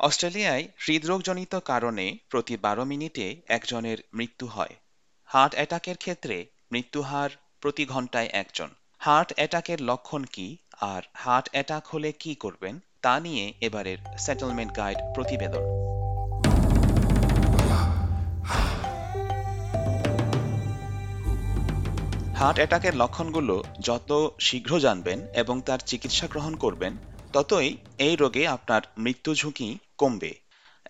অস্ট্রেলিয়ায় হৃদরোগজনিত কারণে প্রতি বারো মিনিটে একজনের মৃত্যু হয়। হার্ট অ্যাটাকের ক্ষেত্রে মৃত্যুহার প্রতি ঘন্টায় একজন। হার্ট অ্যাটাকের লক্ষণ কি আর হার্ট অ্যাটাক হলে কি করবেন তা নিয়ে এবারের সেটেলমেন্ট গাইড প্রতিবেদন। হার্ট অ্যাটাকের লক্ষণগুলো যত শীঘ্র জানবেন এবং তার চিকিৎসা গ্রহণ করবেন, ততই এই রোগে আপনার মৃত্যু ঝুঁকি কমবে।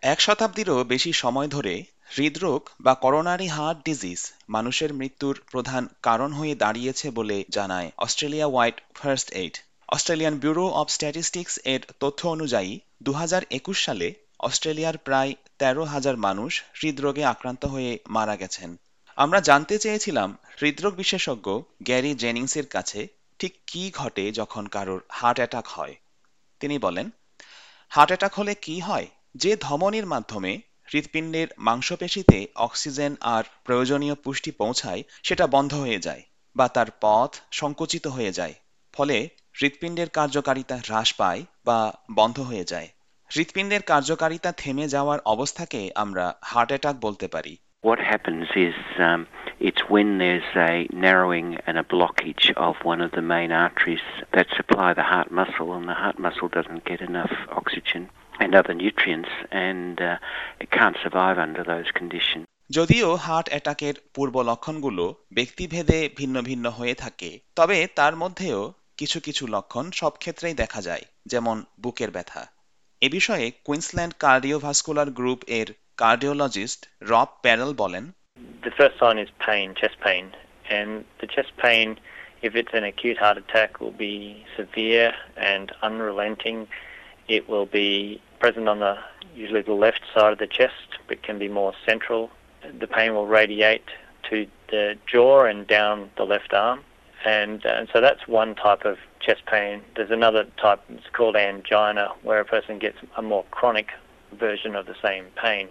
এক শতাব্দীরও বেশি সময় ধরে হৃদরোগ বা করোনারি হার্ট ডিজিজ মানুষের মৃত্যুর প্রধান কারণ হয়ে দাঁড়িয়েছে বলে জানায় Australia wide first aid. Australian bureau of statistics এর তথ্য অনুযায়ী দু হাজার একুশ সালে অস্ট্রেলিয়ার প্রায় তেরো হাজার মানুষ হৃদরোগে আক্রান্ত হয়ে মারা গেছেন। আমরা জানতে চেয়েছিলাম হৃদরোগ বিশেষজ্ঞ গ্যারি জেনিংসের কাছে ঠিক কি ঘটে যখন কারোর হার্ট অ্যাটাক হয়। তিনি বলেন হার্ট অ্যাটাক হলে কি হয়? যে ধমনীর মাধ্যমে হৃৎপিণ্ডের মাংসপেশিতে অক্সিজেন আর প্রয়োজনীয় পুষ্টি পৌঁছায়, সেটা বন্ধ হয়ে যায় বা তার পথ সংকুচিত হয়ে যায়। ফলে হৃৎপিণ্ডের কার্যকারিতা হ্রাস পায় বা বন্ধ হয়ে যায়। হৃৎপিণ্ডের কার্যকারিতা থেমে যাওয়ার অবস্থাকে আমরা হার্ট অ্যাটাক বলতে পারি। What happens is um, it's when there's a narrowing and a blockage of one of the main arteries that supply the heart muscle, and the heart muscle doesn't get enough oxygen and other nutrients, and uh, it can't survive under those conditions. যদিও heart অ্যাটাকের পূর্ব লক্ষণগুলো ব্যক্তিভেদে ভিন্ন ভিন্ন হয়ে থাকে তবে তার মধ্যেও কিছু কিছু লক্ষণ সব ক্ষেত্রেই দেখা যায় যেমন বুকের ব্যথা এ বিষয়ে কুইন্সল্যান্ড কার্ডিওভাস্কুলার গ্রুপ এর কার্ডিওলজিস্ট রব প্যারেল বলেন The first sign is pain, chest pain, and the chest pain, if it's an acute heart attack, will be severe and unrelenting. It will be present on the usually the left side of the chest, but can be more central. The pain will radiate to the jaw and down the left arm, and, uh, and so that's one type of chest pain. There's another type, it's called angina, where a person gets a more chronic version of the same pain.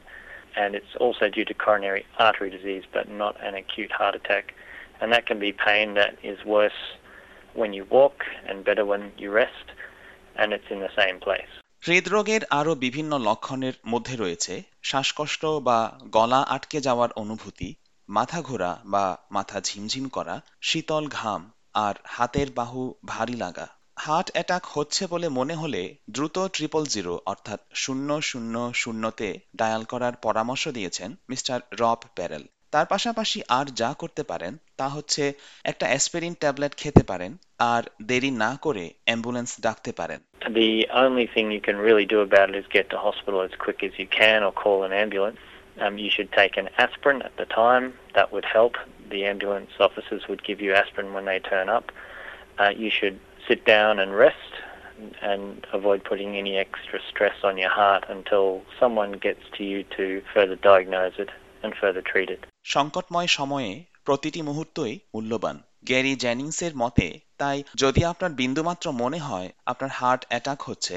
And it's also due to coronary artery disease, but not an acute heart attack. And that can be pain that is worse when you walk and better when you rest, and it's in the same place. হৃদরোগের আরও বিভিন্ন লক্ষণের মধ্যে রয়েছে শ্বাসকষ্ট বা গলা আটকে যাওয়ার অনুভূতি মাথা ঘোরা বা মাথা ঝিমঝিম করা শীতল ঘাম আর হাতের বাহু ভারী লাগা হার্ট অ্যাটাক হচ্ছে বলে মনে হলে দ্রুত ট্রিপল জিরো অর্থাৎ শূন্য শূন্য শূন্যতে ডায়াল করার পরামর্শ দিয়েছেন মিস্টার রব প্যারেল তার পাশাপাশি আর যা করতে পারেন তা হচ্ছে একটা অ্যাসপিরিন ট্যাবলেট খেতে পারেন আর দেরি না করে অ্যাম্বুলেন্স ডাকতে পারেন The only thing you can really do about it is get to hospital as quick as you can or call an ambulance. Um, you should take an aspirin at the time. That would help. The ambulance officers would give you aspirin when they turn up. Uh, you should sit down and rest and avoid putting any extra stress on your heart until someone gets to you to further diagnose it and further treat it. সংকটময় সময়ে প্রতিটি মুহূর্তই মূল্যবান Gary জেনিংসের মতে তাই যদি আপনার বিন্দুমাত্র মনে হয় আপনার হার্ট অ্যাটাক হচ্ছে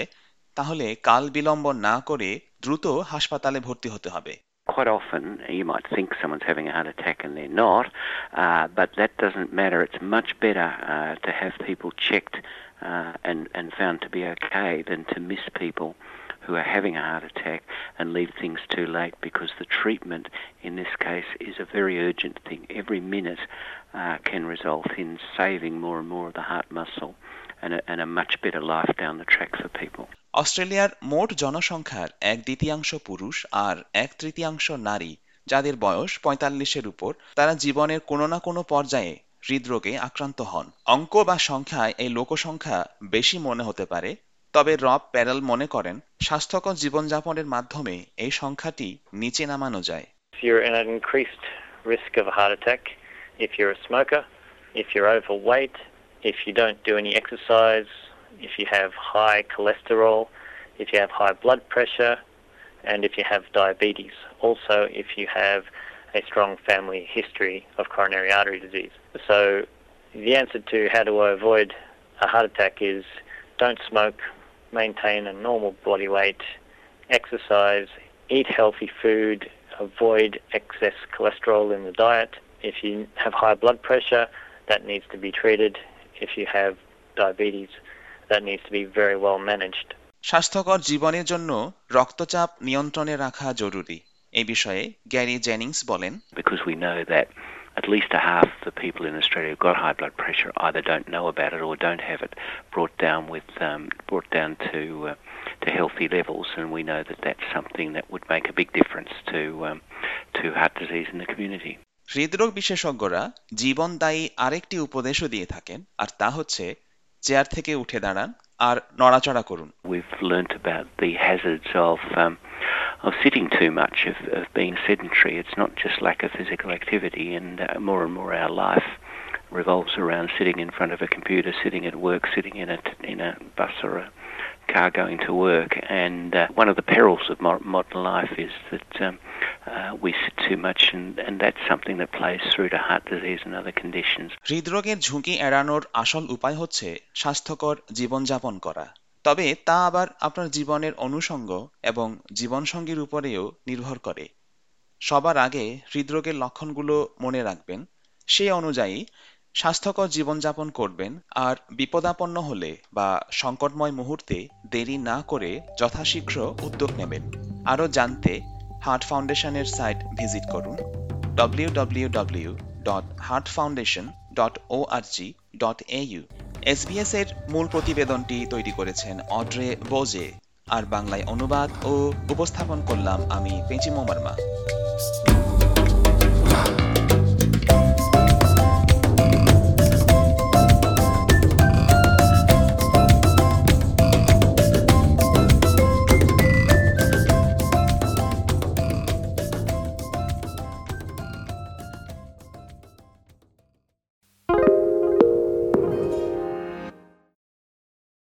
তাহলে কাল বিলম্ব না করে দ্রুত হাসপাতালে ভর্তি হতে হবে Quite often, you might think someone's having a heart attack and they're not, uh, but that doesn't matter. It's much better uh, to have people checked uh, and, and found to be okay than to miss people who are having a heart attack and leave things too late because the treatment in this case is a very urgent thing. Every minute uh, can result in saving more and more of the heart muscle and a, and a much better life down the track for people. অস্ট্রেলিয়ার মোট জনসংখ্যার এক দ্বিতীয়াংশ পুরুষ আর এক তৃতীয়াংশ নারী যাদের বয়স পঁয়তাল্লিশের উপর তারা জীবনের কোনো না কোনো পর্যায়ে হৃদরোগে আক্রান্ত হন। অঙ্ক বা সংখ্যায় এই লোকসংখ্যা বেশি মনে হতে পারে তবে রব প্যারেল মনে করেন স্বাস্থ্যকর জীবনযাপনের মাধ্যমে এই সংখ্যাটি নিচে নামানো যায়। If you're overweight, if you don't do any exercise, if you have high cholesterol, if you have high blood pressure, and if you have diabetes. Also, if you have a strong family history of coronary artery disease. So, the answer to how do I avoid a heart attack is don't smoke, maintain a normal body weight, exercise, eat healthy food, avoid excess cholesterol in the diet. If you have high blood pressure, that needs to be treated. If you have diabetes, that needs to be very well managed. স্বাস্থ্যকর জীবনের জন্য রক্তচাপ নিয়ন্ত্রণে রাখা জরুরি এই বিষয়ে Gary Jennings বলেন because we know that at least a half the people in Australia who've got high blood pressure either don't know about it or don't have it brought down with um, brought down to uh, to healthy levels, and we know that that's something that would make a big difference to um, to heart disease in the community. হৃদরোগ বিশেষজ্ঞরা জীবনদায়ী আরেকটি উপদেশও দিয়ে থাকেন আর তা হচ্ছে chair থেকে উঠে দাঁড়ান আর নড়াচড়া করুন We've learnt about the hazards of um, of sitting too much, of, of being sedentary. It's not just lack of physical activity, and uh, more and more our life revolves around sitting in front of a computer, sitting at work, sitting in a in a bus or a car going to work. And uh, one of the perils of modern life is that um, uh, we sit too much, and, and that's something that plays through to heart disease and other conditions. হৃদরোগের ঝুঁকি এড়ানোর আসল উপায় হচ্ছে স্বাস্থ্যকর জীবনযাপন করা তবে তা আবার আপনার জীবনের অনুষঙ্গ এবং জীবনসঙ্গীর উপরেও নির্ভর করে সবার আগে হৃদরোগের লক্ষণগুলো মনে রাখবেন সেই অনুযায়ী স্বাস্থ্যকর জীবনযাপন করবেন আর বিপদাপন্ন হলে বা সংকটময় মুহূর্তে দেরি না করে যথাশীঘ্র উদ্যোগ নেবেন। আরও জানতে হার্ট ফাউন্ডেশনের সাইট ভিজিট করুন। www.heartfoundation.org.au এসবিএস এর মূল প্রতিবেদনটি তৈরি করেছেন অড্রে বোজে। আর বাংলায় অনুবাদ ও উপস্থাপন করলাম আমি পেঁচি মোমার্মা